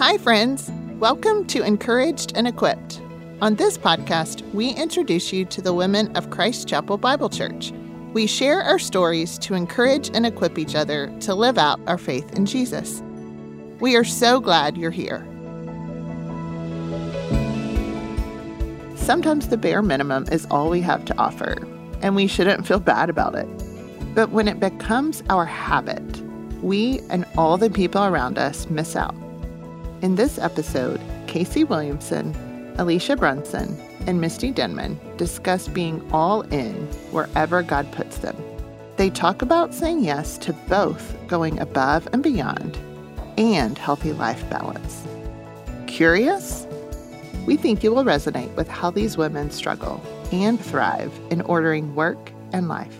Hi, friends. Welcome to Encouraged and Equipped. On this podcast, we introduce you to the women of Christ Chapel Bible Church. We share our stories to encourage and equip each other to live out our faith in Jesus. We are so glad you're here. Sometimes the bare minimum is all we have to offer, and we shouldn't feel bad about it. But when it becomes our habit, we and all the people around us miss out. In this episode, Kacey Williamson, Alicia Brunson, and Misty Denman discuss being all in wherever God puts them. They talk about saying yes to both going above and beyond and healthy life balance. Curious? We think you will resonate with how these women struggle and thrive in ordering work and life.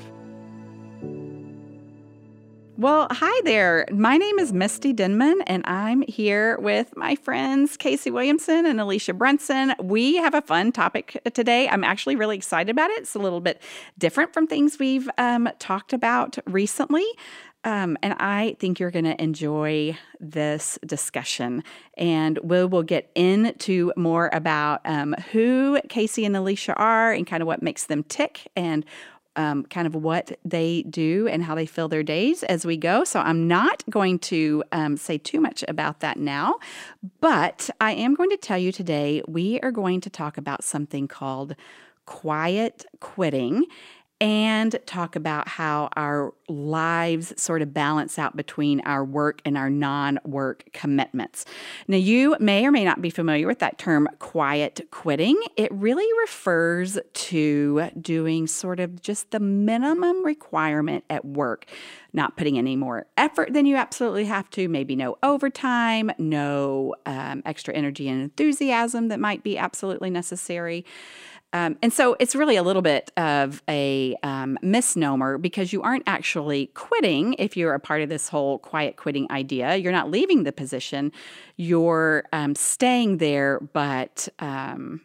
Well, hi there. My name is Misty Denman, and I'm here with my friends Kacey Williamson and Alicia Brunson. We have a fun topic today. I'm actually really excited about it. It's a little bit different from things we've um, talked about recently. Um, and I think you're going to enjoy this discussion. And we will get into more about um, who Kacey and Alicia are and kind of what makes them tick and um, kind of what they do and how they fill their days as we go. So I'm not going to um, say too much about that now, but I am going to tell you today we are going to talk about something called quiet quitting and talk about how our lives sort of balance out between our work and our non work commitments. Now, you may or may not be familiar with that term quiet quitting. It really refers to doing sort of just the minimum requirement at work, not putting any more effort than you absolutely have to, maybe no overtime, no um, extra energy and enthusiasm that might be absolutely necessary. Um, and so it's really a little bit of a um, misnomer because you aren't actually quitting if you're a part of this whole quiet quitting idea. You're not leaving the position, you're um, staying there, but um,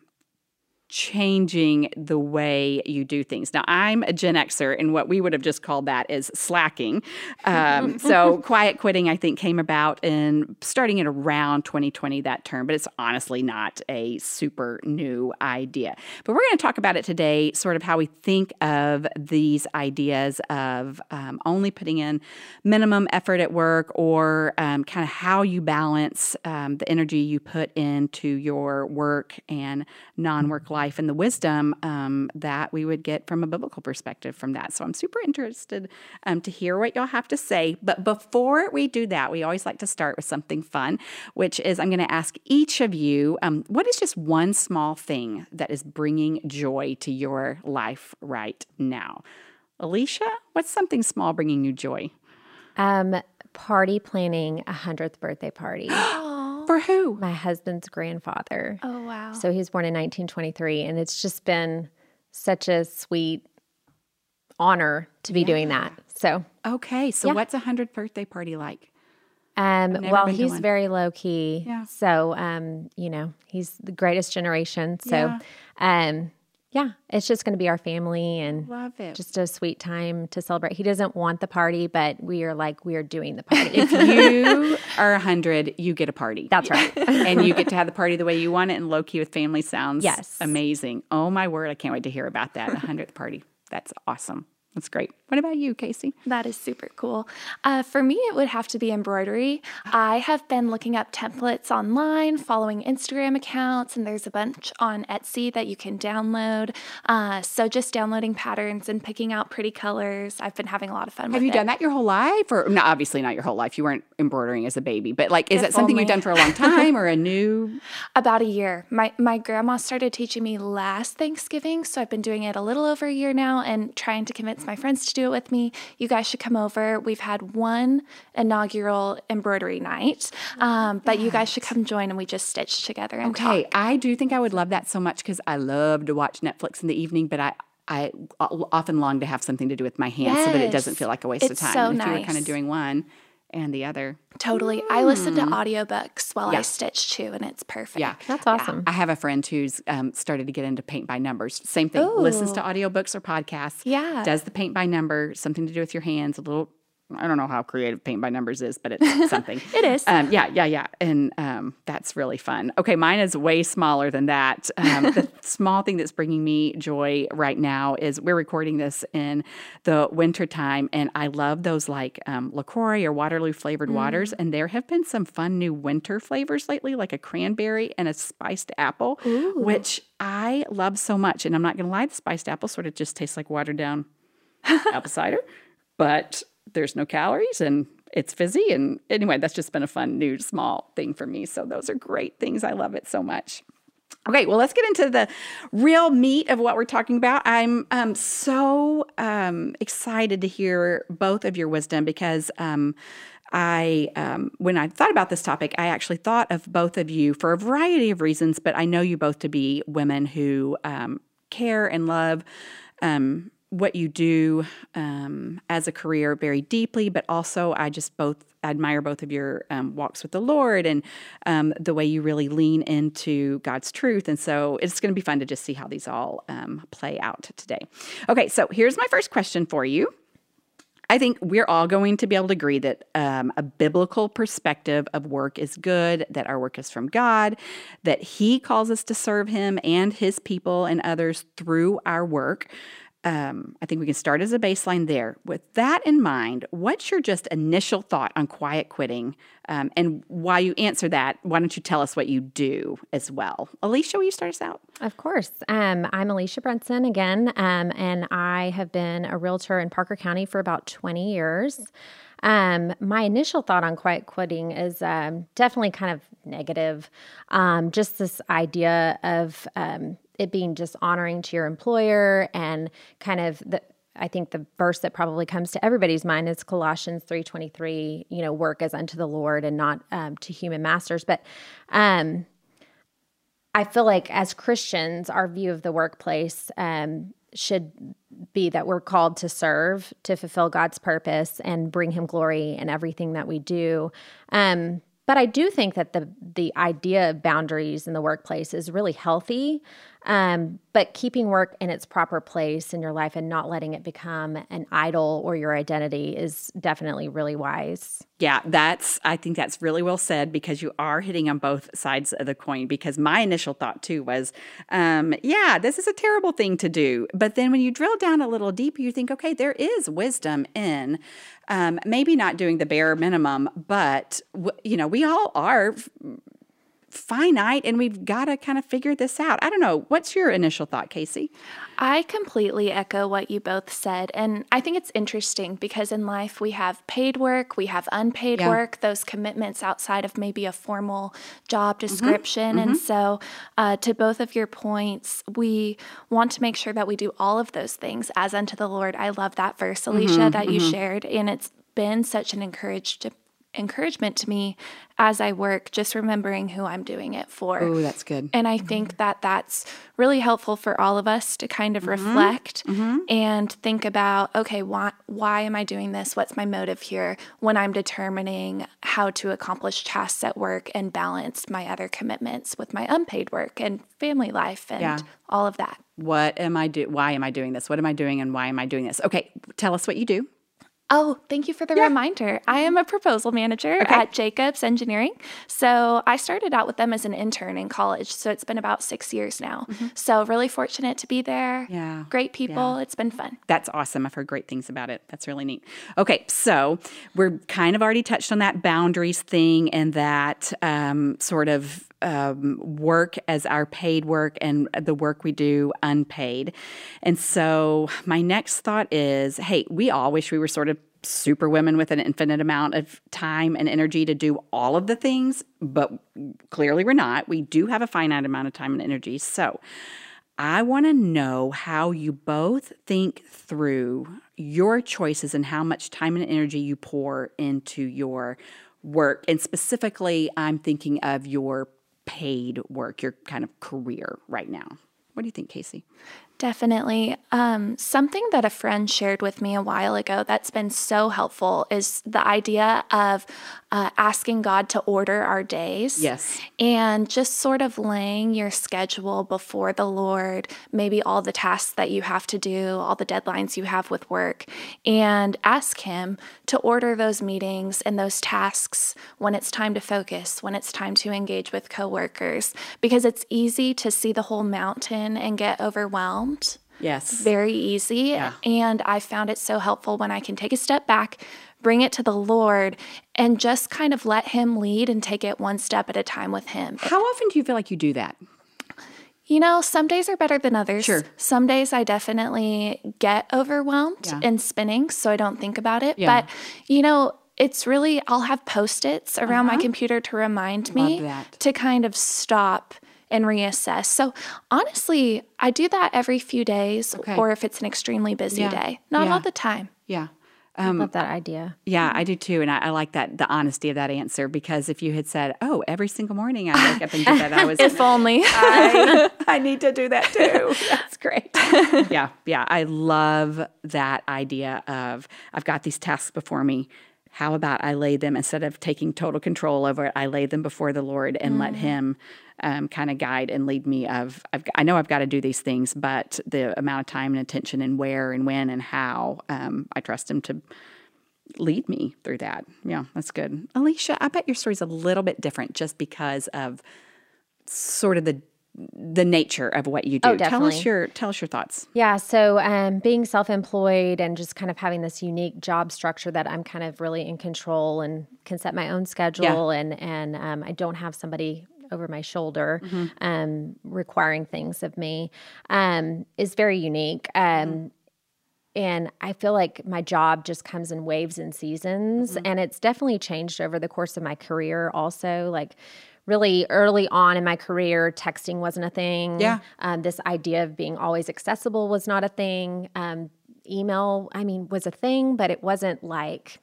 changing the way you do things. Now, I'm a Gen Xer, and what we would have just called that is slacking. Um, so, quiet quitting, I think, came about in starting at around 2020, that term, but it's honestly not a super new idea. But we're going to talk about it today, sort of how we think of these ideas of um, only putting in minimum effort at work or um, kind of how you balance um, the energy you put into your work and non work life life and the wisdom um, that we would get from a biblical perspective from that. So I'm super interested um, to hear what y'all have to say. But before we do that, we always like to start with something fun, which is I'm going to ask each of you um, what is just one small thing that is bringing joy to your life right now? Alicia, what's something small bringing you joy? Um, party planning a hundredth birthday party. For who? My husband's grandfather. Oh, wow. So he was born in 1923, and it's just been such a sweet honor to be yeah. doing that. So, okay. So, yeah. what's a 100th birthday party like? Um, well, he's very low key. Yeah. So, um, you know, he's the greatest generation. So, yeah. um, yeah, it's just going to be our family and love it. Just a sweet time to celebrate. He doesn't want the party, but we are like we are doing the party. if you are a hundred, you get a party. That's right, and you get to have the party the way you want it. And low key with family sounds yes amazing. Oh my word, I can't wait to hear about that. A hundredth party. That's awesome. That's great. What about you, Kacey? That is super cool. Uh, for me, it would have to be embroidery. I have been looking up templates online, following Instagram accounts, and there's a bunch on Etsy that you can download. Uh, so just downloading patterns and picking out pretty colors. I've been having a lot of fun. Have you it. done that your whole life, or not? Obviously, not your whole life. You weren't embroidering as a baby, but like, is if that something only. you've done for a long time, or a new? About a year. My my grandma started teaching me last Thanksgiving, so I've been doing it a little over a year now, and trying to convince my friends to do it with me. You guys should come over. We've had one inaugural embroidery night, um, but you guys should come join and we just stitch together and okay, talk. I do think I would love that so much because I love to watch Netflix in the evening, but I I often long to have something to do with my hands yes. so that it doesn't feel like a waste it's of time. So if nice. you were kind of doing one, and the other. Totally. Mm. I listen to hmm. audiobooks while yeah. I stitch too, and it's perfect. Yeah. That's awesome. Yeah. I have a friend who's um, started to get into paint by numbers. Same thing. Ooh. Listens to audiobooks or podcasts. Yeah. Does the paint by number, something to do with your hands, a little I don't know how creative paint by numbers is, but it's something. it is. Um, yeah, yeah, yeah. And um, that's really fun. Okay, mine is way smaller than that. Um, the small thing that's bringing me joy right now is we're recording this in the wintertime, and I love those like um, LaCroix or Waterloo flavored mm. waters. And there have been some fun new winter flavors lately, like a cranberry and a spiced apple, Ooh. which I love so much. And I'm not going to lie, the spiced apple sort of just tastes like watered down apple cider. But there's no calories and it's fizzy. And anyway, that's just been a fun new small thing for me. So those are great things. I love it so much. Okay, well, let's get into the real meat of what we're talking about. I'm um, so um, excited to hear both of your wisdom because um, I, um, when I thought about this topic, I actually thought of both of you for a variety of reasons, but I know you both to be women who um, care and love um, what you do um, as a career very deeply, but also I just both admire both of your um, walks with the Lord and um, the way you really lean into God's truth. And so it's going to be fun to just see how these all um, play out today. Okay, so here's my first question for you. I think we're all going to be able to agree that um, a biblical perspective of work is good, that our work is from God, that He calls us to serve Him and His people and others through our work um, I think we can start as a baseline there. With that in mind, what's your just initial thought on quiet quitting? Um, and while you answer that, why don't you tell us what you do as well? Alicia, will you start us out? Of course. Um, I'm Alicia Brunson again, um, and I have been a realtor in Parker County for about 20 years. Um, my initial thought on quiet quitting is um, definitely kind of negative. Um, just this idea of um, it being just honoring to your employer and kind of the I think the verse that probably comes to everybody's mind is Colossians 3:23, you know, work as unto the Lord and not um, to human masters. But um, I feel like as Christians, our view of the workplace um, should be that we're called to serve, to fulfill God's purpose, and bring Him glory in everything that we do. Um, but I do think that the the idea of boundaries in the workplace is really healthy. Um, but keeping work in its proper place in your life and not letting it become an idol or your identity is definitely really wise. Yeah, that's, I think that's really well said because you are hitting on both sides of the coin. Because my initial thought too was, um, yeah, this is a terrible thing to do. But then when you drill down a little deeper, you think, okay, there is wisdom in um, maybe not doing the bare minimum, but, you know, we all are finite and we've got to kind of figure this out. I don't know. What's your initial thought, Kacey? I completely echo what you both said. And I think it's interesting because in life we have paid work, we have unpaid yeah. work, those commitments outside of maybe a formal job mm-hmm. description. Mm-hmm. And so, uh, to both of your points, we want to make sure that we do all of those things as unto the Lord. I love that verse, Alicia, mm-hmm. that you mm-hmm. shared. And it's been such an encouraged encouragement to me as I work, just remembering who I'm doing it for. Oh, that's good. And I mm-hmm. think that that's really helpful for all of us to kind of mm-hmm. reflect mm-hmm. and think about, okay, why why am I doing this? What's my motive here when I'm determining how to accomplish tasks at work and balance my other commitments with my unpaid work and family life and yeah. all of that. What am I do why am I doing this? What am I doing and why am I doing this? Okay, tell us what you do. Oh, thank you for the yeah. reminder. I am a proposal manager okay. at Jacobs Engineering. So I started out with them as an intern in college. So it's been about six years now. Mm-hmm. So really fortunate to be there. Yeah. Great people. Yeah. It's been fun. That's awesome. I've heard great things about it. That's really neat. Okay. So we're kind of already touched on that boundaries thing and that um, sort of um, work as our paid work and the work we do unpaid. And so my next thought is hey, we all wish we were sort of super women with an infinite amount of time and energy to do all of the things, but clearly we're not. We do have a finite amount of time and energy. So I want to know how you both think through your choices and how much time and energy you pour into your work. And specifically, I'm thinking of your paid work, your kind of career right now. What do you think, Kacey? Definitely. Um, something that a friend shared with me a while ago that's been so helpful is the idea of uh, asking God to order our days. Yes. And just sort of laying your schedule before the Lord, maybe all the tasks that you have to do, all the deadlines you have with work, and ask Him to order those meetings and those tasks when it's time to focus, when it's time to engage with coworkers, because it's easy to see the whole mountain and get overwhelmed Yes. very easy. Yeah. And I found it so helpful when I can take a step back, bring it to the Lord, and just kind of let Him lead and take it one step at a time with Him. How often do you feel like you do that? You know, some days are better than others. Sure. Some days I definitely get overwhelmed Yeah. and spinning, so I don't think about it. Yeah. But, you know, it's really, I'll have post its around my computer to remind me Uh-huh. to kind of stop and reassess. So honestly, I do that every few days, Okay. or if it's an extremely busy Yeah. day. Not Yeah. all the time. Yeah. I um, love that idea. Yeah, I do too. And I, I like that, the honesty of that answer, because if you had said, oh, every single morning I wake up and do that, I was, If only. I, I need to do that too. That's great. yeah, yeah. I love that idea of I've got these tasks before me. How about I lay them instead of taking total control over it? I lay them before the Lord and let Him um, kind of guide and lead me. Of I've, I know I've got to do these things, but the amount of time and attention and where and when and how, um, I trust Him to lead me through that. Yeah, that's good. Alicia, I bet your story's a little bit different just because of sort of the the nature of what you do. Oh, tell us your tell us your thoughts. Yeah, so um, being self employed and just kind of having this unique job structure that I'm kind of really in control and can set my own schedule, and and um, I don't have somebody over my shoulder um, requiring things of me um, is very unique. Um, and I feel like my job just comes in waves and seasons. Mm-hmm. And it's definitely changed over the course of my career, also. Like, really early on in my career, texting wasn't a thing. Yeah. Um, this idea of being always accessible was not a thing. Um, email, I mean, was a thing, but it wasn't like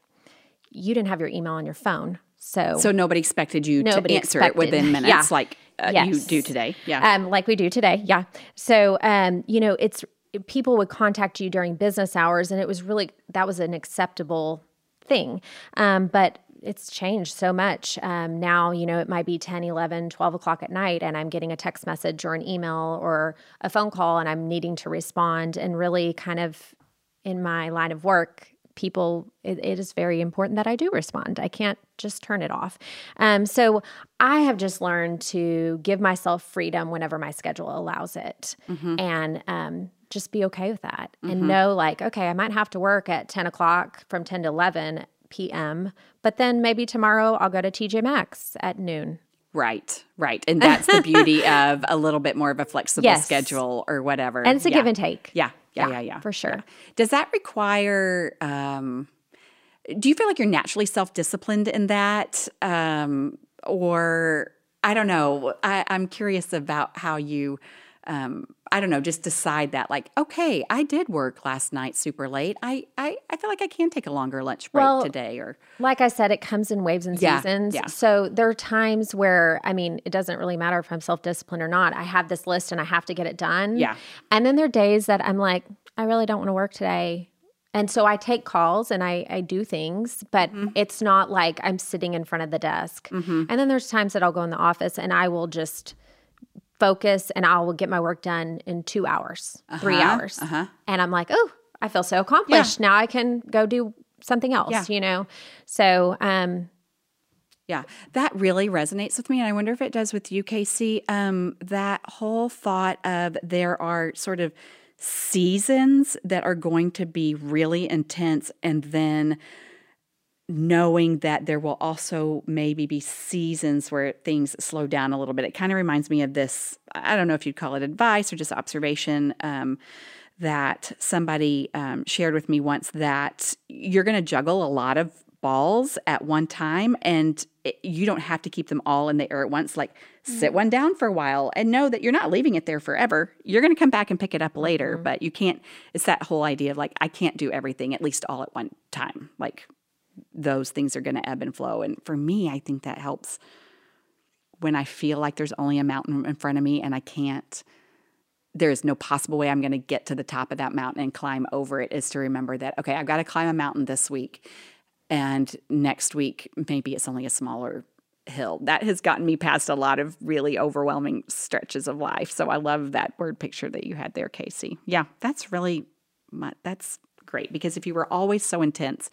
you didn't have your email on your phone. So, So nobody expected you Nobody to answer expected. it within minutes, Yeah. like uh, you do today. Yeah. um, like we do today. Yeah. So, um, you know, it's people would contact you during business hours, and it was really that was an acceptable thing. Um, but it's changed so much. Um, now, you know, it might be 10, 11, 12 o'clock at night, and I'm getting a text message or an email or a phone call, and I'm needing to respond. And really, kind of in my line of work, people, it, it is very important that I do respond. I can't just turn it off. Um, so I have just learned to give myself freedom whenever my schedule allows it and um, just be okay with that and know, like, okay, I might have to work at 10 o'clock from 10 to 11 p.m., but then maybe tomorrow I'll go to TJ Maxx at noon. right. Right. And that's the beauty of a little bit more of a flexible Yes. schedule or whatever. And it's a Yeah. give and take. Yeah. Yeah. Yeah, Yeah. Yeah. for sure. Yeah. Does that require? Um, do you feel like you're naturally self disciplined in that, um, or I don't know? I, I'm curious about how you. Um, I don't know, just decide that like, okay, I did work last night super late. I, I, I feel like I can take a longer lunch break Well, today or Like I said, it comes in waves and Yeah, seasons. yeah. So there are times where, I mean, it doesn't really matter if I'm self disciplined or not. I have this list and I have to get it done. Yeah. And then there are days that I'm like, I really don't want to work today. And so I take calls and I, I do things, but Mm-hmm. it's not like I'm sitting in front of the desk. And then there's times that I'll go in the office and I will just focus and I will get my work done in two hours, three Uh-huh, hours. And I'm like, oh, I feel so accomplished. Now I can go do something else, Yeah. you know? So, um, Yeah, that really resonates with me. And I wonder if it does with you, Kacey. Um, that whole thought of there are sort of seasons that are going to be really intense, and then knowing that there will also maybe be seasons where things slow down a little bit. It kind of reminds me of this I don't know if you'd call it advice or just observation. Um, that somebody um, shared with me once that you're going to juggle a lot of balls at one time and it, you don't have to keep them all in the air at once like sit one down for a while and know that you're not leaving it there forever you're going to come back and pick it up later but you can't it's that whole idea of like i can't do everything at least all at one time like those things are going to ebb and flow and for me i think that helps when i feel like there's only a mountain in front of me and i can't there's no possible way I'm going to get to the top of that mountain and climb over it is to remember that, okay, I've got to climb a mountain this week. And next week, maybe it's only a smaller hill. That has gotten me past a lot of really overwhelming stretches of life. So I love that word picture that you had there, Kacey. Yeah, that's really, that's great because if you were always so intense,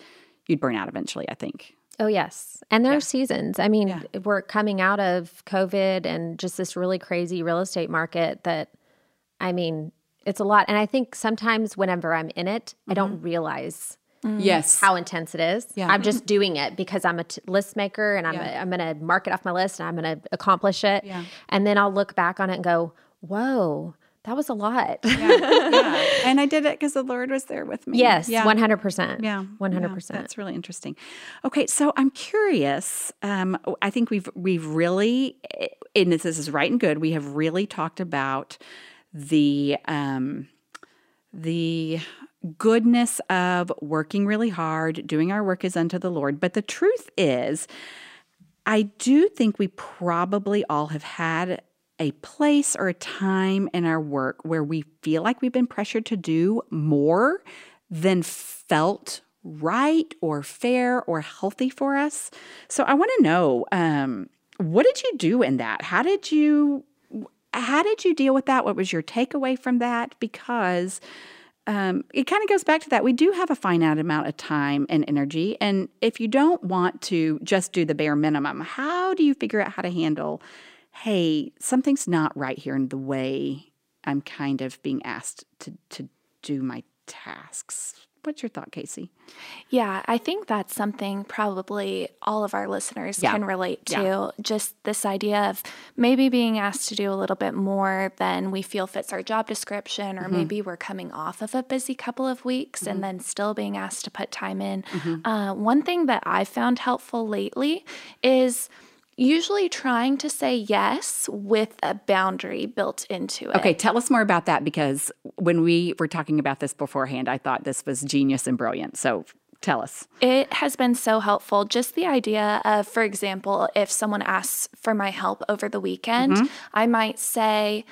you'd burn out eventually, I think. Oh, yes. And there yeah. are seasons. I mean, yeah. we're coming out of COVID and just this really crazy real estate market that, I mean, it's a lot. And I think sometimes whenever I'm in it, mm-hmm. I don't mm-hmm. realize Mm. Yes. How intense it is. Yeah. I'm just doing it because I'm a t- list maker and I'm, yeah. I'm going to mark it off my list and I'm going to accomplish it. Yeah. And then I'll look back on it and go, whoa, that was a lot. yeah. yeah. And I did it because the Lord was there with me. Yes, yeah. 100%. Yeah. 100%. that's really interesting. Okay, so I'm curious. Um, I think we've we've really and this is right and good. We have really talked about the um the goodness of working really hard, doing our work as unto the Lord. But the truth is, I do think we probably all have had a place or a time in our work where we feel like we've been pressured to do more than felt right or fair or healthy for us. So I want to know um, what did you do in that? How did you how did you deal with that? What was your takeaway from that? Because um, it kind of goes back to that. We do have a finite amount of time and energy. And if you don't want to just do the bare minimum, how do you figure out how to handle, hey, something's not right here in the way I'm kind of being asked to, to do my tasks? What's your thought, Kacey? Yeah, I think that's something probably all of our listeners yeah. can relate to. Yeah. Just this idea of maybe being asked to do a little bit more than we feel fits our job description, or mm-hmm. maybe we're coming off of a busy couple of weeks mm-hmm. and then still being asked to put time in. Mm-hmm. Uh, one thing that I've found helpful lately is usually trying to say yes with a boundary built into it. Okay, tell us more about that because when we were talking about this beforehand, I thought this was genius and brilliant. So tell us. It has been so helpful. Just the idea of, for example, if someone asks for my help over the weekend, mm-hmm. I might say,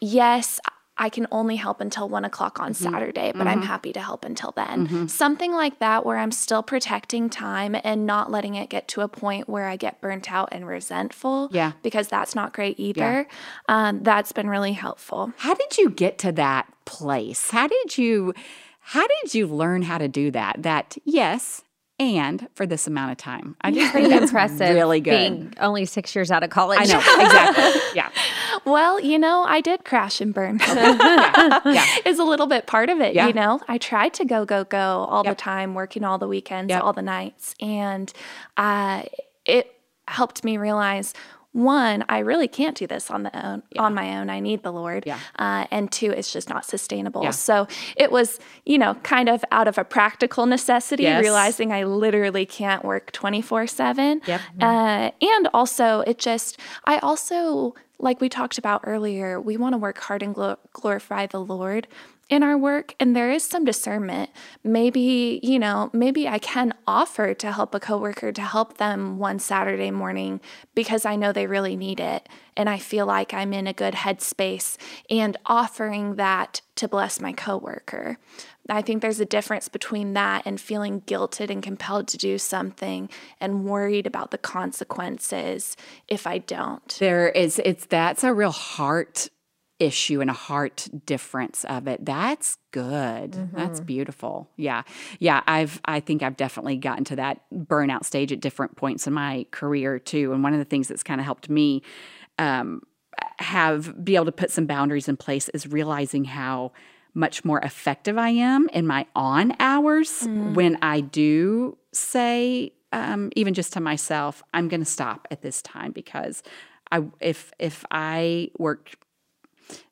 Yes, I can only help until one o'clock on mm-hmm. Saturday, but mm-hmm. I'm happy to help until then. Mm-hmm. Something like that, where I'm still protecting time and not letting it get to a point where I get burnt out and resentful. Yeah. Because that's not great either. Yeah. Um, that's been really helpful. How did you get to that place? How did you? How did you learn how to do that? That yes, and for this amount of time. I just think that's impressive. Really good. Being only six years out of college. I know exactly. Yeah. well, you know, I did crash and burn. yeah. yeah. Is a little bit part of it. Yeah. You know, I tried to go go go all yep. the time, working all the weekends, yep. all the nights, and uh, it helped me realize one, I really can't do this on the own yeah. on my own. I need the Lord. Yeah. Uh, and two, it's just not sustainable. Yeah. So it was, you know, kind of out of a practical necessity, yes. realizing I literally can't work twenty four seven. Yep. Uh, and also, it just, I also like we talked about earlier, we want to work hard and glorify the Lord in our work and there is some discernment. Maybe you know maybe i can offer to help a coworker to help them one saturday morning because i know they really need it and i feel like i'm in a good headspace and offering that to bless my coworker. I think there's a difference between that and feeling guilted and compelled to do something and worried about the consequences if i don't. There is it's that's a real heart issue and a heart difference of it. That's good. Mm-hmm. That's beautiful. Yeah. Yeah, I've I think I've definitely gotten to that burnout stage at different points in my career too. And one of the things that's kind of helped me um, have be able to put some boundaries in place is realizing how much more effective I am in my on hours mm. when I do say um, even just to myself, I'm going to stop at this time because I if if I work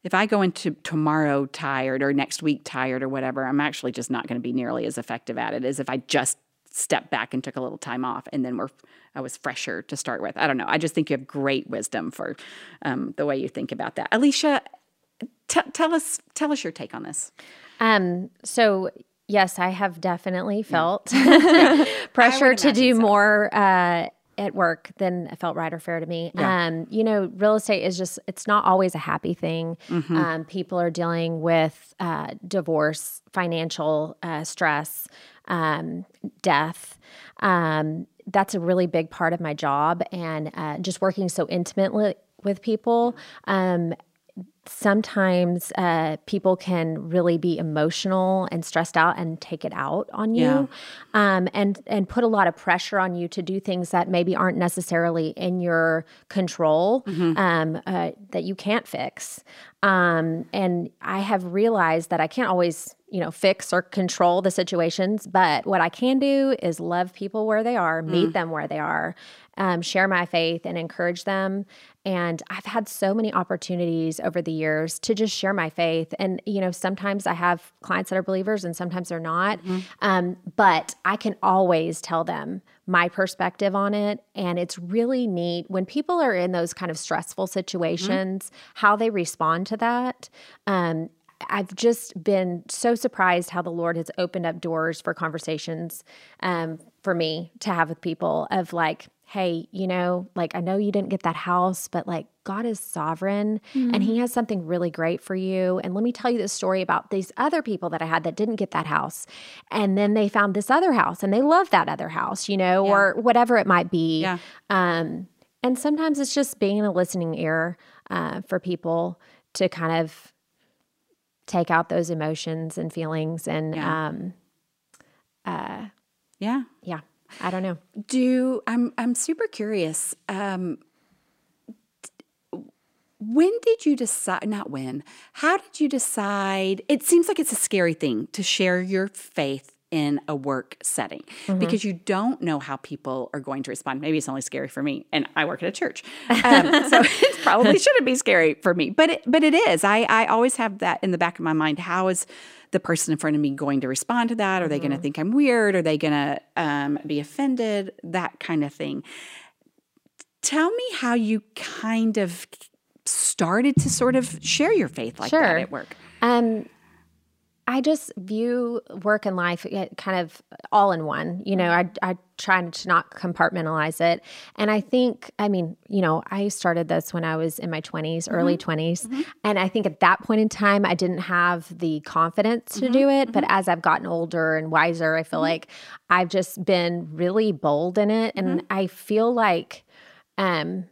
if I go into tomorrow tired or next week tired or whatever, I'm actually just not going to be nearly as effective at it as if I just stepped back and took a little time off and then we're I was fresher to start with. I don't know. I just think you have great wisdom for um, the way you think about that. Alicia, t- tell us tell us your take on this. Um, so yes, I have definitely felt yeah. pressure to do more uh, at work, then it felt right or fair to me. Um, you know, real estate is just, it's not always a happy thing. Um, people are dealing with uh, divorce, financial uh, stress, um, death. Um, that's a really big part of my job. And uh, just working so intimately with people. Um, sometimes uh, people can really be emotional and stressed out and take it out on you Yeah. um, and and put a lot of pressure on you to do things that maybe aren't necessarily in your control um, uh, that you can't fix. Um, and i have realized that i can't always you know fix or control the situations but what i can do is love people where they are meet them where they are um, share my faith and encourage them. And i've had so many opportunities over the years to just share my faith. And you know sometimes i have clients that are believers and sometimes they're not. Um, but i can always tell them my perspective on it. And it's really neat when people are in those kind of stressful situations how they respond to that. Um, I've just been so surprised how the Lord has opened up doors for conversations um, for me to have with people of like, hey, you know, like I know you didn't get that house, but like God is sovereign and He has something really great for you. And let me tell you this story about these other people that I had that didn't get that house. And then they found this other house and they love that other house, you know, or whatever it might be. Yeah. Um, and sometimes it's just being a listening ear uh, for people to kind of take out those emotions and feelings and Yeah. um Yeah. yeah i don't know Do I'm I'm super curious. Um, when did you decide? Not when. How did you decide? It seems like it's a scary thing to share your faith in a work setting because you don't know how people are going to respond. Maybe it's only scary for me, and I work at a church, um, so it probably shouldn't be scary for me. But it, but it is. I I always have that in the back of my mind. How is the person in front of me going to respond to that? Are they going to think I'm weird? Are they going to um, be offended? That kind of thing. Tell me how you kind of started to sort of share your faith like that at work. um i just view work and life kind of all in one you know i i try to not compartmentalize it. And i think i mean you know i started this when i was in my 20s mm-hmm. early 20s mm-hmm. and i think at that point in time i didn't have the confidence to mm-hmm. do it. But as i've gotten older and wiser i feel like i've just been really bold in it. And i feel like um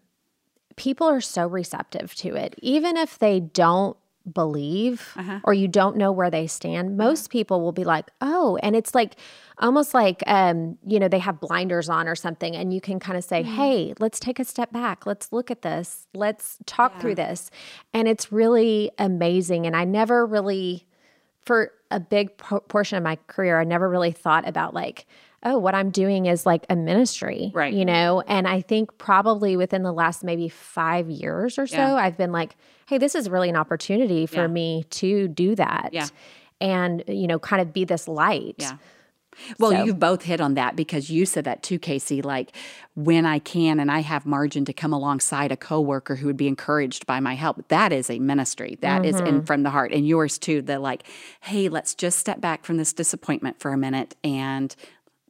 people are so receptive to it. Even if they don't believe uh-huh. or you don't know where they stand uh-huh. most people will be like oh and it's like almost like um you know they have blinders on or something and you can kind of say hmm. hey let's take a step back. Let's look at this. Let's talk through this. And it's really amazing and i never really for a big po- portion of my career, I never really thought about like, oh, what I'm doing is like a ministry, Right. You know, and I think probably within the last maybe five years or so, Yeah. I've been like, hey, this is really an opportunity for Yeah. me to do that, Yeah. and you know, kind of be this light. Yeah. Well, So- you've both hit on that because you said that too, Kacey. Like when I can and I have margin to come alongside a coworker who would be encouraged by my help, that is a ministry. That is in mm-hmm. from the heart. And yours too, the like, hey, let's just step back from this disappointment for a minute and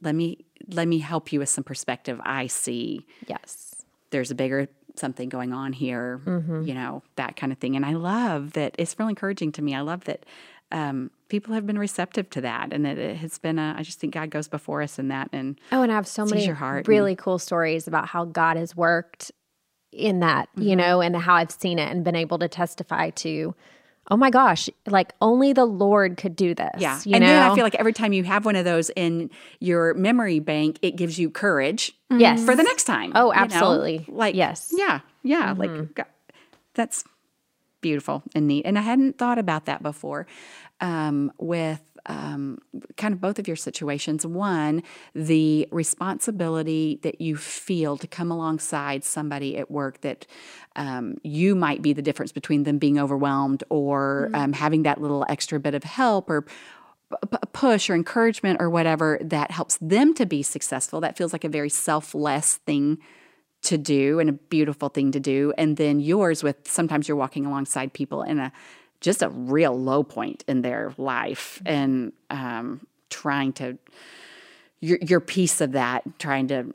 let me let me help you with some perspective. I see Yes. there's a bigger something going on here, you know, that kind of thing. And I love that it's really encouraging to me. I love that um, people have been receptive to that, and that it has been. A, I just think God goes before us in that, and Oh, and I have so many heart and- really cool stories about how God has worked in that, you Mm-hmm. know, and how I've seen it and been able to testify to. Oh my gosh! Like only the Lord could do this. yeah. you and know. then I feel like every time you have one of those in your memory bank, it gives you courage yes for the next time. Oh, you know? absolutely. Like Yes. Mm-hmm. yeah, yeah. Like God, that's beautiful and neat. And I hadn't thought about that before um, with um, kind of both of your situations. One, the responsibility that you feel to come alongside somebody at work that um, you might be the difference between them being overwhelmed or um, having that little extra bit of help or p- push or encouragement or whatever that helps them to be successful. That feels like a very selfless thing to do and a beautiful thing to do. And then yours with sometimes you're walking alongside people in a just a real low point in their life and um, trying to your your piece of that, trying to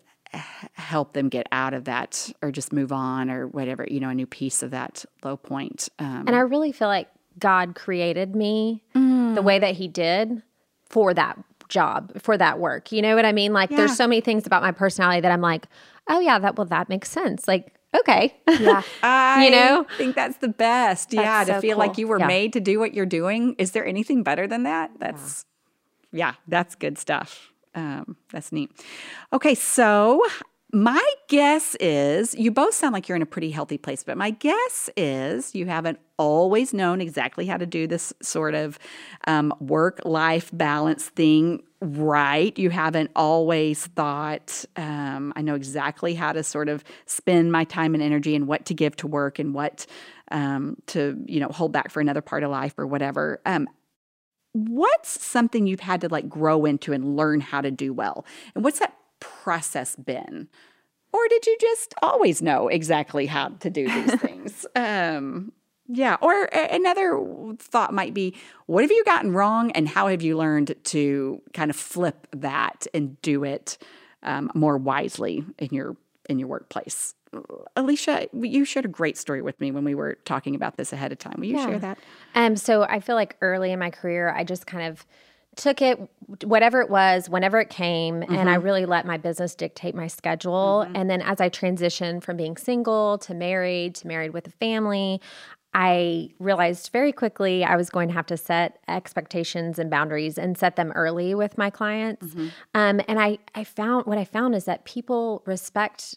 help them get out of that or just move on or whatever, you know, a new piece of that low point. Um, And I really feel like God created me the way that He did for that job, for that work. You know what I mean? Like, Yeah. there's so many things about my personality that I'm like, oh, yeah, that, well, that makes sense. Like, okay. Yeah. I You know? think that's the best. yeah, to so feel like you were Yeah. made to do what you're doing. Is there anything better than that? That's yeah, that's good stuff. Um, that's neat. Okay, so my guess is you both sound like you're in a pretty healthy place, but my guess is you haven't always known exactly how to do this sort of um, work life balance thing right. You haven't always thought, um, I know exactly how to sort of spend my time and energy and what to give to work and what um, to, you know, hold back for another part of life or whatever. Um, what's something you've had to like grow into and learn how to do well? And what's that process been? Or did you just always know exactly how to do these things? Um, yeah. Or a- another thought might be, what have you gotten wrong, and how have you learned to kind of flip that and do it um, more wisely in your in your workplace? Alicia, you shared a great story with me when we were talking about this ahead of time. Will you Yeah. share that? Um, so I feel like early in my career, I just kind of took it, whatever it was, whenever it came, and I mm-hmm. really let my business dictate my schedule. Mm-hmm. And then as I transitioned from being single to married to married with a family, I realized very quickly I was going to have to set expectations and boundaries and set them early with my clients. Mm-hmm. Um, and I, I found what I found is that people respect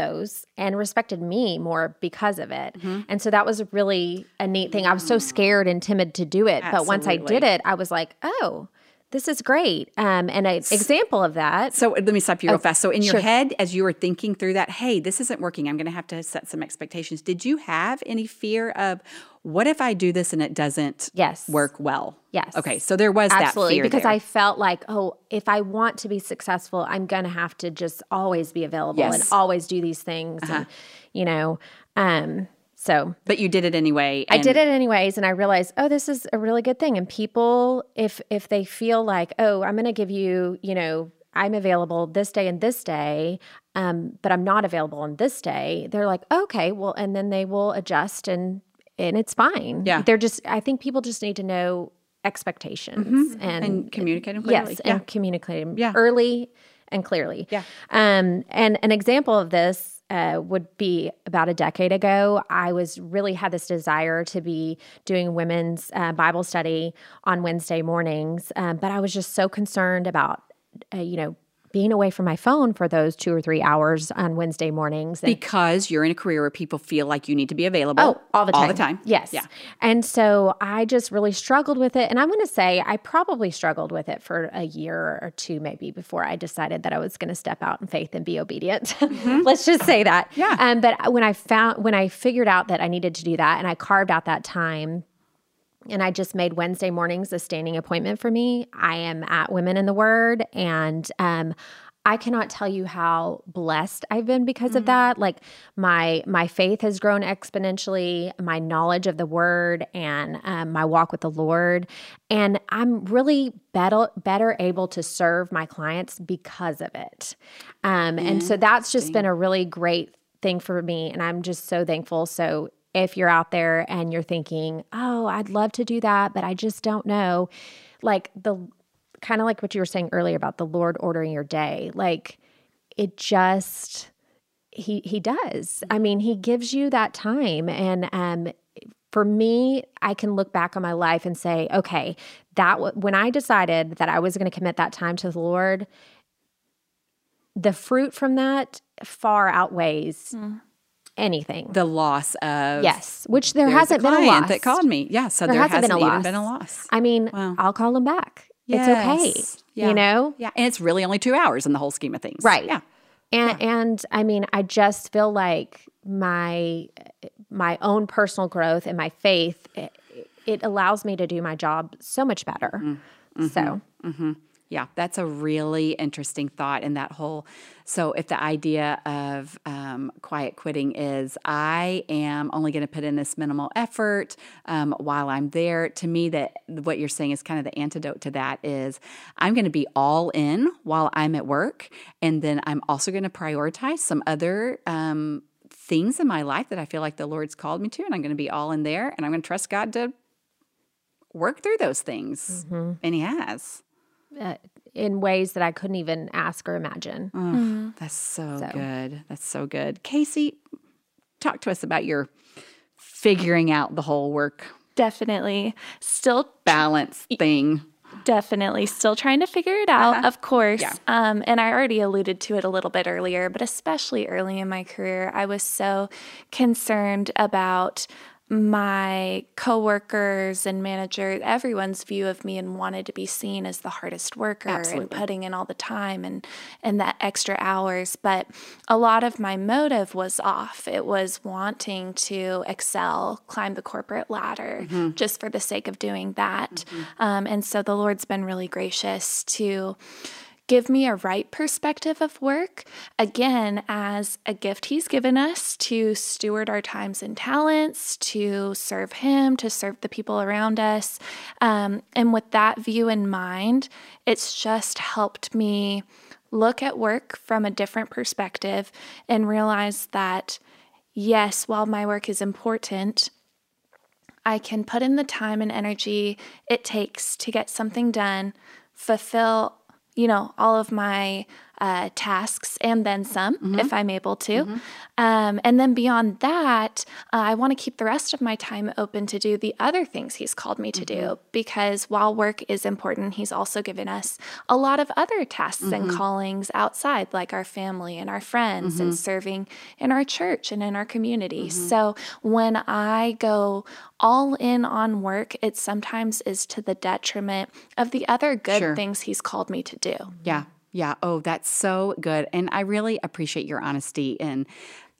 those and respected me more because of it. Mm-hmm. And so that was really a neat thing. I was so mm. scared and timid to do it, but once I did it, I was like, "Oh, this is great." Um, and an example of that. So let me stop you real fast. So in your sure. head, as you were thinking through that, hey, this isn't working. I'm going to have to set some expectations. Did you have any fear of what if I do this and it doesn't Yes. work well? Yes. Okay. So there was Absolutely, that fear because there. I felt like, oh, if I want to be successful, I'm going to have to just always be available and always do these things, and you know. Um, so but you did it anyway. I did it anyways, and I realized, oh, this is a really good thing. And people, if if they feel like, oh, I'm going to give you, you know, I'm available this day and this day, um, but I'm not available on this day, they're like, okay, well, and then they will adjust and and it's fine. Yeah. they're just. I think people just need to know expectations and, Mm-hmm. and communicate them clearly. yes, yeah. and communicate them Yeah. early and clearly. Yeah. Um, and an example of this uh, would be about a decade ago. I was really had this desire to be doing women's uh, Bible study on Wednesday mornings, um, but I was just so concerned about, uh, you know, being away from my phone for those two or three hours on Wednesday mornings. Because you're in a career where people feel like you need to be available. Oh, all the time. All the time. Yes. Yeah. And so I just really struggled with it. And I'm going to say I probably struggled with it for a year or two, maybe before I decided that I was going to step out in faith and be obedient. Let's just say that. Mm-hmm. Yeah. Um, but when I found, when I figured out that I needed to do that and I carved out that time, and I just made Wednesday mornings a standing appointment for me. I am at Women in the Word, and um, I cannot tell you how blessed I've been because of that. Like my my faith has grown exponentially, my knowledge of the Word, and um, my walk with the Lord, and I'm really better better able to serve my clients because of it. Um, and so that's just been a really great thing for me, and I'm just so thankful. So if you're out there and you're thinking, oh, I'd love to do that, but I just don't know, like the kind of like what you were saying earlier about the Lord ordering your day, like it just he he does. I mean, he gives you that time and um for me, I can look back on my life and say, okay, that w- when I decided that I was going to commit that time to the Lord, the fruit from that far outweighs anything. The loss of Yes, which there hasn't been a loss. that called me. Yeah, so There there, hasn't been a even loss. been a loss. I mean, Wow. I'll call them back. It's okay. Yeah. You know? Yeah, and it's really only two hours in the whole scheme of things. Right. Yeah. And and I mean, I just feel like my my own personal growth and my faith it, it allows me to do my job so much better. Mm-hmm. So, Yeah, that's a really interesting thought in that whole. So, if the idea of um, quiet quitting is I am only going to put in this minimal effort um, while I'm there, to me, that what you're saying is kind of the antidote to that is I'm going to be all in while I'm at work, and then I'm also going to prioritize some other. Um, things in my life that I feel like the Lord's called me to, and I'm going to be all in there, and I'm going to trust God to work through those things, Mm-hmm. and He has. Uh, in ways that I couldn't even ask or imagine. Oh, That's so, So. good. That's so good. Kacey, talk to us about your figuring out the whole work Definitely. Still balance thing. Definitely still trying to figure it out, of course. Yeah. Um, and I already alluded to it a little bit earlier, but especially early in my career, I was so concerned about my coworkers and manager, everyone's view of me and wanted to be seen as the hardest worker and putting in all the time and and that extra hours. But a lot of my motive was off. It was wanting to excel, climb the corporate ladder just for the sake of doing that. Um, and so the Lord's been really gracious to give me a right perspective of work, again, as a gift He's given us to steward our times and talents, to serve Him, to serve the people around us. Um, and with that view in mind, it's just helped me look at work from a different perspective and realize that, yes, while my work is important, I can put in the time and energy it takes to get something done, fulfill, you know, all of my uh, tasks and then some if I'm able to. Um, and then beyond that, uh, I want to keep the rest of my time open to do the other things He's called me to do because while work is important, He's also given us a lot of other tasks and callings outside, like our family and our friends and serving in our church and in our community. So when I go all in on work, it sometimes is to the detriment of the other good Sure. things He's called me to do. Yeah. Yeah. Oh, that's so good. And I really appreciate your honesty in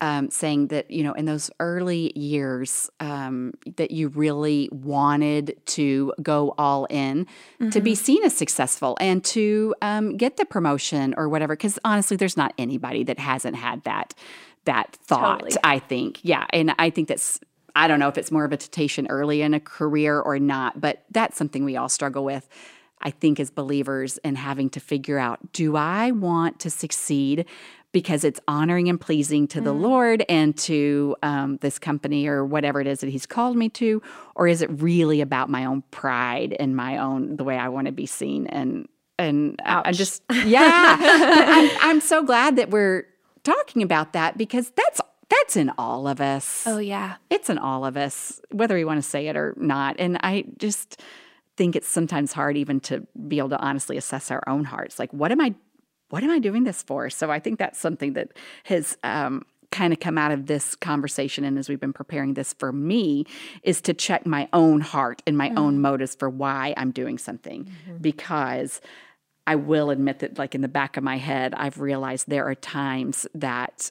um, saying that, you know, in those early years, um, that you really wanted to go all in to be seen as successful and to um, get the promotion or whatever. Because honestly, there's not anybody that hasn't had that that thought. Totally. I think, yeah, and I think that's. I don't know if it's more of a temptation early in a career or not, but that's something we all struggle with. I think, as believers, and having to figure out do I want to succeed because it's honoring and pleasing to the Lord and to um, this company or whatever it is that He's called me to? Or is it really about my own pride and my own, the way I want to be seen? And, and I- I'm just, yeah. I'm, I'm so glad that we're talking about that because that's, that's in all of us Oh, yeah. it's in all of us, whether we want to say it or not. And I just think it's sometimes hard even to be able to honestly assess our own hearts. Like, what am I, what am I doing this for? So I think that's something that has um, kind of come out of this conversation, and as we've been preparing this for me, is to check my own heart and my own motives for why I'm doing something, because. I will admit that, like in the back of my head, I've realized there are times that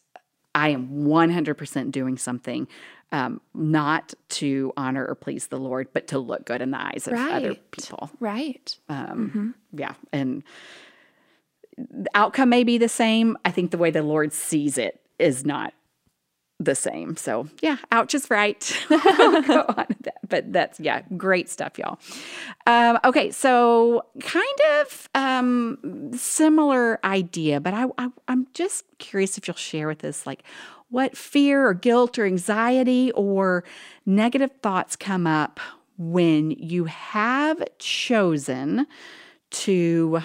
I am 100% doing something um, not to honor or please the Lord, but to look good in the eyes of other people. Right. Um, Yeah. And the outcome may be the same. I think the way the Lord sees it is not the same. So, yeah, ouch is right. Go on that. But that's, yeah, great stuff, y'all. Um, okay, so kind of um, similar idea, but I, I, I'm just curious if you'll share with us, like, what fear or guilt or anxiety or negative thoughts come up when you have chosen to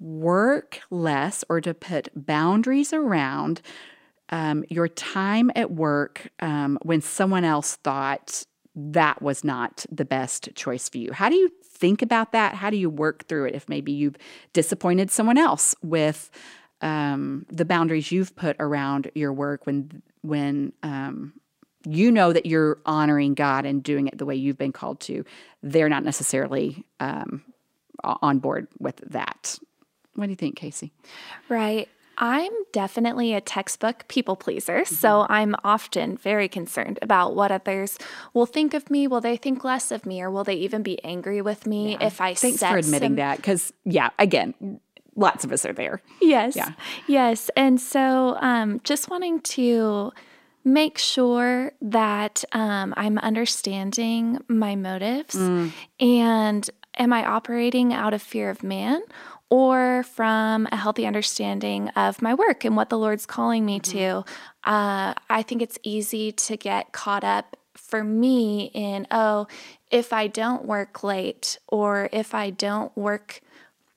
work less or to put boundaries around um, your time at work um, when someone else thought that was not the best choice for you. How do you think about that? How do you work through it if maybe you've disappointed someone else with um, the boundaries you've put around your work when when um, you know that you're honoring God and doing it the way you've been called to? They're not necessarily um, on board with that. What do you think, Kacey? Right. I'm definitely a textbook people pleaser. Mm-hmm. So I'm often very concerned about what others will think of me. Will they think less of me or will they even be angry with me yeah. if I Thanks for admitting some... that. Because, yeah, again, lots of us are there. Yes. Yeah. Yes. And so um, just wanting to make sure that um, I'm understanding my motives mm. and am I operating out of fear of man or from a healthy understanding of my work and what the Lord's calling me mm-hmm. to. Uh, I think it's easy to get caught up for me in, oh, if I don't work late or if I don't work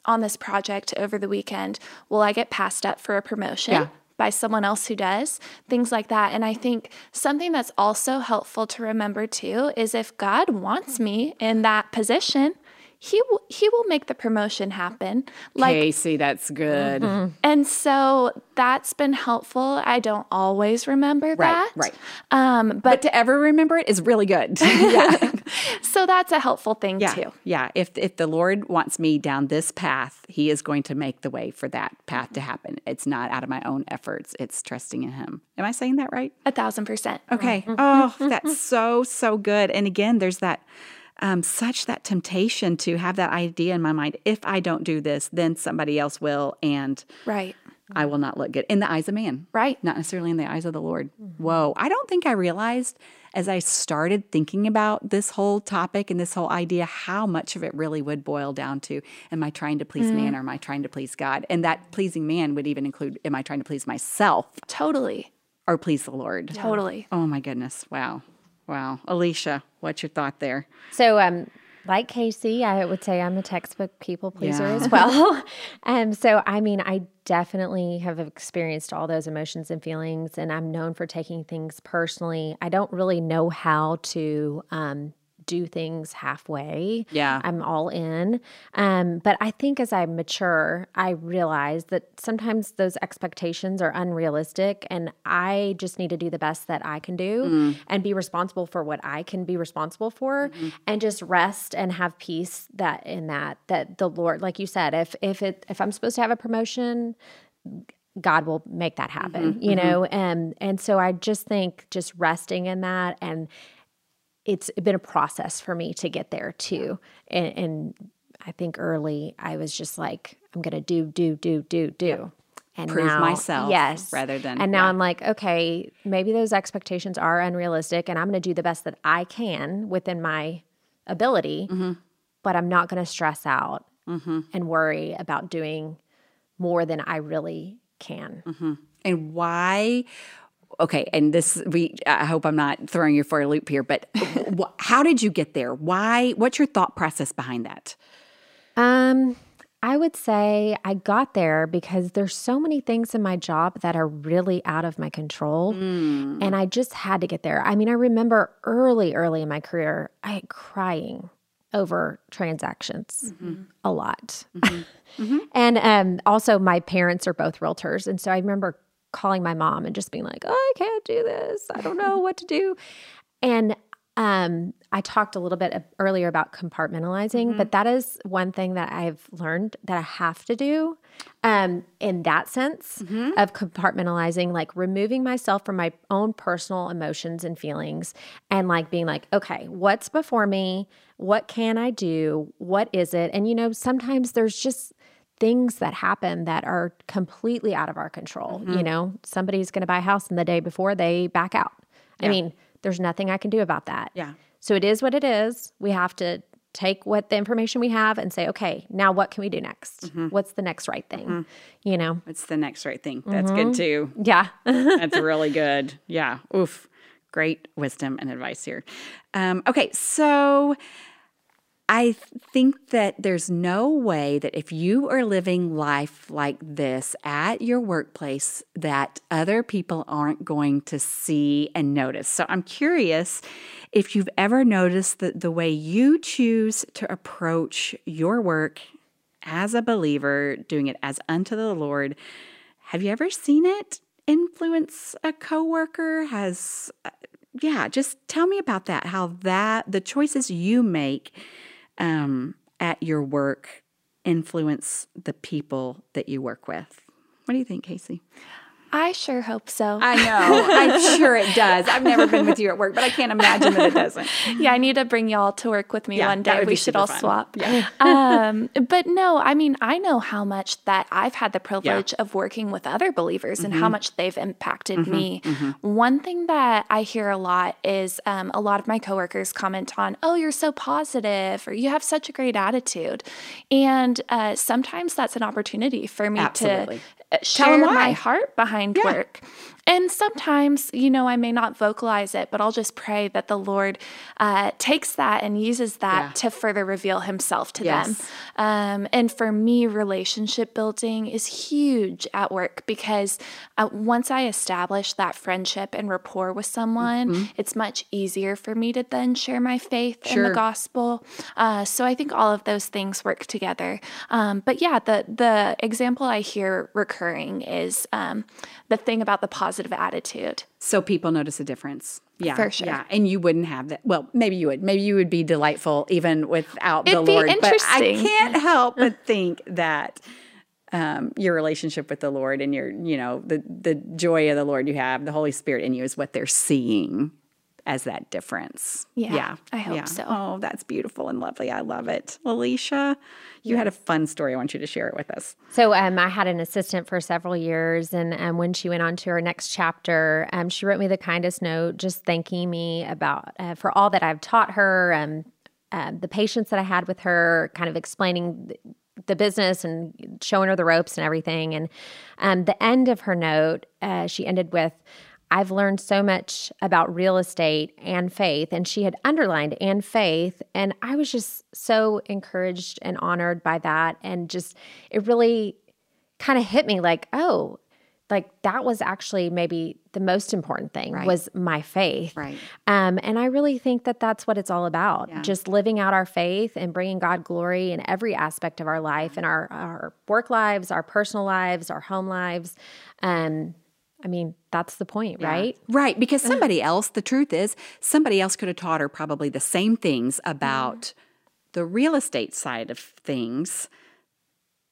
on this project over the weekend, will I get passed up for a promotion? Yeah by someone else who does, things like that. And I think something that's also helpful to remember too is if God wants me in that position, he will he will make the promotion happen. Like Kacey, that's good. Mm-hmm. And so that's been helpful. I don't always remember right, that. Right. Um, but, but, to ever remember it is really good. yeah. so that's a helpful thing yeah, too. Yeah. If if the Lord wants me down this path, He is going to make the way for that path to happen. It's not out of my own efforts. It's trusting in Him. Am I saying that right? A thousand percent. Okay. Mm-hmm. Oh, that's so so good. And again, there's that um, such that temptation to have that idea in my mind if I don't do this, then somebody else will. And right. I will not look good in the eyes of man. Right. Not necessarily in the eyes of the Lord. Mm-hmm. Whoa. I don't think I realized as I started thinking about this whole topic and this whole idea how much of it really would boil down to am I trying to please mm. man or am I trying to please God? And that pleasing man would even include am I trying to please myself? Totally. Or please the Lord? Totally. Oh my goodness. Wow. Wow. Alicia, what's your thought there? So, um, like Kacey, I would say I'm a textbook people pleaser yeah. as well. um, so, I mean, I definitely have experienced all those emotions and feelings, and I'm known for taking things personally. I don't really know how to um, do things halfway. Yeah. I'm all in. Um, but I think as I mature, I realize that sometimes those expectations are unrealistic and I just need to do the best that I can do mm. and be responsible for what I can be responsible for mm-hmm. and just rest and have peace that in that that the Lord, like you said, if if it if I'm supposed to have a promotion, God will make that happen, mm-hmm, you mm-hmm. know? And and so I just think just resting in that and it's been a process for me to get there too. And, and I think early I was just like, I'm going to do, do, do, do, do. And prove now, myself yes rather than and now yeah. i'm like okay maybe those expectations are unrealistic and i'm going to do the best that i can within my ability mm-hmm. but i'm not going to stress out mm-hmm. and worry about doing more than i really can mm-hmm. and why okay, and this we I hope I'm not throwing you for a loop here, but how did you get there? Why? What's your thought process behind that? Um, I would say I got there because there's so many things in my job that are really out of my control. Mm. And I just had to get there. I mean, I remember early, early in my career, I crying over transactions mm-hmm. a lot. Mm-hmm. Mm-hmm. and um, also, my parents are both realtors. And so I remember calling my mom and just being like, oh, I can't do this. I don't know what to do. And um, I talked a little bit earlier about compartmentalizing, mm-hmm. but that is one thing that I've learned that I have to do um, in that sense mm-hmm. of compartmentalizing, like removing myself from my own personal emotions and feelings and like being like, okay, what's before me? What can I do? What is it? And, you know, sometimes there's just, things that happen that are completely out of our control. Mm-hmm. You know, somebody's going to buy a house and the day before they back out. Yeah. I mean, there's nothing I can do about that. Yeah. So it is what it is. We have to take what the information we have and say, okay, now what can we do next? Mm-hmm. What's the next right thing? Mm-hmm. You know, what's the next right thing? That's good mm-hmm. too. Yeah. That's really good. Yeah. Oof. Great wisdom and advice here. Um, okay. So, I think that there's no way that if you are living life like this at your workplace that other people aren't going to see and notice. So I'm curious if you've ever noticed that the way you choose to approach your work as a believer, doing it as unto the Lord, have you ever seen it influence a coworker? Has uh, yeah, just tell me about that. How that the choices you make um, at your work influence the people that you work with? What do you think, Kacey? I sure hope so. I know. I'm sure it does. I've never been with you at work, but I can't imagine that it doesn't. yeah, I need to bring y'all to work with me Yeah, one day. We should all fun. swap. Yeah. um, but no, I mean, I know how much that I've had the privilege of working with other believers and Mm-hmm. how much they've impacted me. One thing that I hear a lot is um, a lot of my coworkers comment on, "Oh, you're so positive," or "You have such a great attitude," and uh, sometimes that's an opportunity for me Absolutely. to share my heart behind Yeah. work. And sometimes, you know, I may not vocalize it, but I'll just pray that the Lord uh, takes that and uses that Yeah. to further reveal Himself to Yes. them. Um, and for me, relationship building is huge at work because uh, once I establish that friendship and rapport with someone, it's much easier for me to then share my faith Sure. the gospel. Uh, so I think all of those things work together. Um, but yeah, the the example I hear recurring is um, the thing about the positive attitude. So people notice a difference. Yeah. For sure. Yeah. And you wouldn't have that. Well, maybe you would. Maybe you would be delightful even without the It'd be Lord. But I can't help but think that um, your relationship with the Lord and your, you know, the the joy of the Lord you have, the Holy Spirit in you is what they're seeing as that difference. Yeah, I hope so. Oh, that's beautiful and lovely. I love it. Alicia, you had a fun story. I want you to share it with us. So um, I had an assistant for several years, and um, when she went on to her next chapter, um, she wrote me the kindest note, just thanking me about uh, for all that I've taught her, and um, uh, the patience that I had with her, kind of explaining th- the business and showing her the ropes and everything. And um, the end of her note, uh, she ended with. I've learned so much about real estate and faith. And she had underlined and faith. And I was just so encouraged and honored by that. And just, it really kind of hit me like, oh, like that was actually maybe the most important thing Right. was my faith. Right. Um, and I really think that that's what it's all about just living out our faith and bringing God glory in every aspect of our life, in our, our work lives, our personal lives, our home lives. Um, I mean, that's the point, right? Right. Because somebody else, the truth is, somebody else could have taught her probably the same things about mm-hmm. the real estate side of things.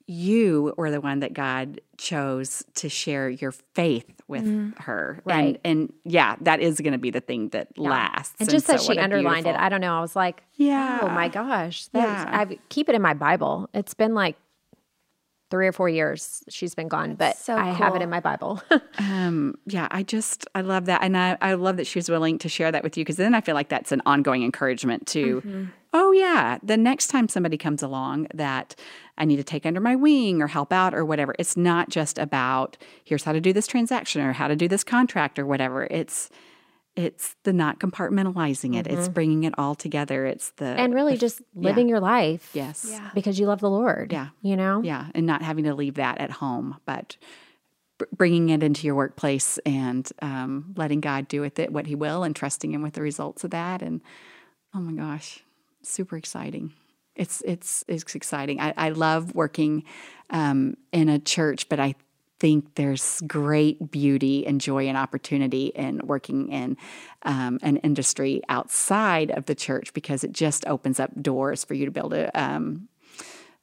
You were the one that God chose to share your faith with mm-hmm. her. Right. And, and yeah, that is going to be the thing that lasts. And just that so she what a underlined it, I don't know. I was like, oh Yeah. oh my gosh, Yeah. I keep it in my Bible. It's been like three or four years she's been gone, but so I have it in my Bible. Um, yeah, I just I love that, and I, I love that she was willing to share that with you because then I feel like that's an ongoing encouragement to, Mm-hmm. oh yeah, the next time somebody comes along that I need to take under my wing or help out or whatever, it's not just about here's how to do this transaction or how to do this contract or whatever. It's it's the not compartmentalizing it. It's bringing it all together. It's the Mm-hmm. and really just living your life yes, Yeah. because you love the Lord. Yeah. You know? yeah, and not having to leave that at home, but br- bringing it into your workplace and um, letting God do with it what He will, and trusting Him with the results of that. And oh my gosh, super exciting! It's it's it's exciting. I, I love working um, in a church, but I think there's great beauty and joy and opportunity in working in um, an industry outside of the church because it just opens up doors for you to be able to um,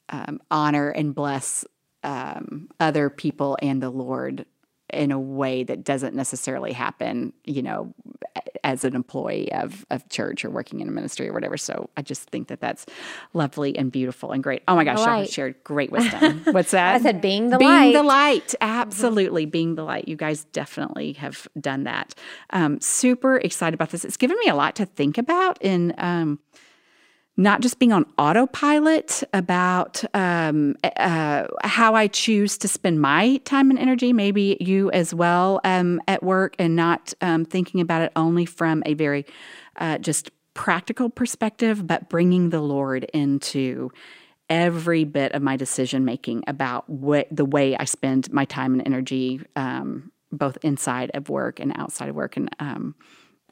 um, honor and bless um, other people and the Lord in a way that doesn't necessarily happen, you know, as an employee of, of church or working in a ministry or whatever. So I just think that that's lovely and beautiful and great. Oh my gosh, y'all shared great wisdom. What's that? I said being the being the light. light. Absolutely, being the light. You guys definitely have done that. Um, super excited about this. It's given me a lot to think about in um, not just being on autopilot about um, uh, how I choose to spend my time and energy, maybe you as well um, at work, and not um, thinking about it only from a very uh, just practical perspective, but bringing the Lord into every bit of my decision making about what the way I spend my time and energy, um, both inside of work and outside of work, and um,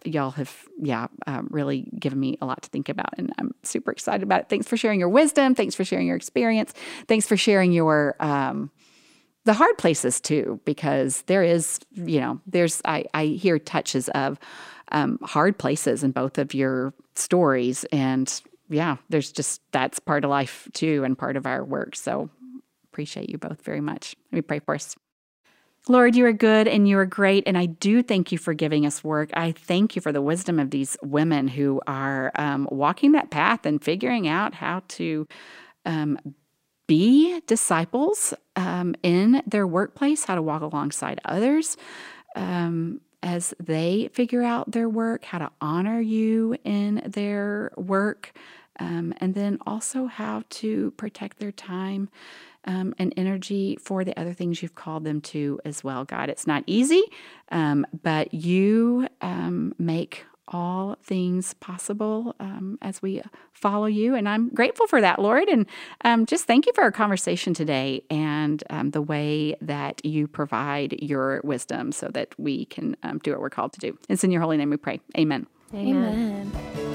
y'all have yeah um, really given me a lot to think about and i'm super excited about it. Thanks for sharing your wisdom. Thanks for sharing your experience. Thanks for sharing your um, the hard places too because there is you know there's i, I hear touches of um, hard places in both of your stories and yeah there's just that's part of life too and part of our work. So appreciate you both very much. Let me pray for us Lord, you are good and you are great. And I do thank you for giving us work. I thank you for the wisdom of these women who are um, walking that path and figuring out how to um, be disciples um, in their workplace, how to walk alongside others um, as they figure out their work, how to honor you in their work, um, and then also how to protect their time um, and energy for the other things you've called them to as well, God. It's not easy, um, but you um, make all things possible um, as we follow you. And I'm grateful for that, Lord. And um, just thank you for our conversation today and um, the way that you provide your wisdom so that we can um, do what we're called to do. It's in your holy name we pray. Amen. Amen. Amen.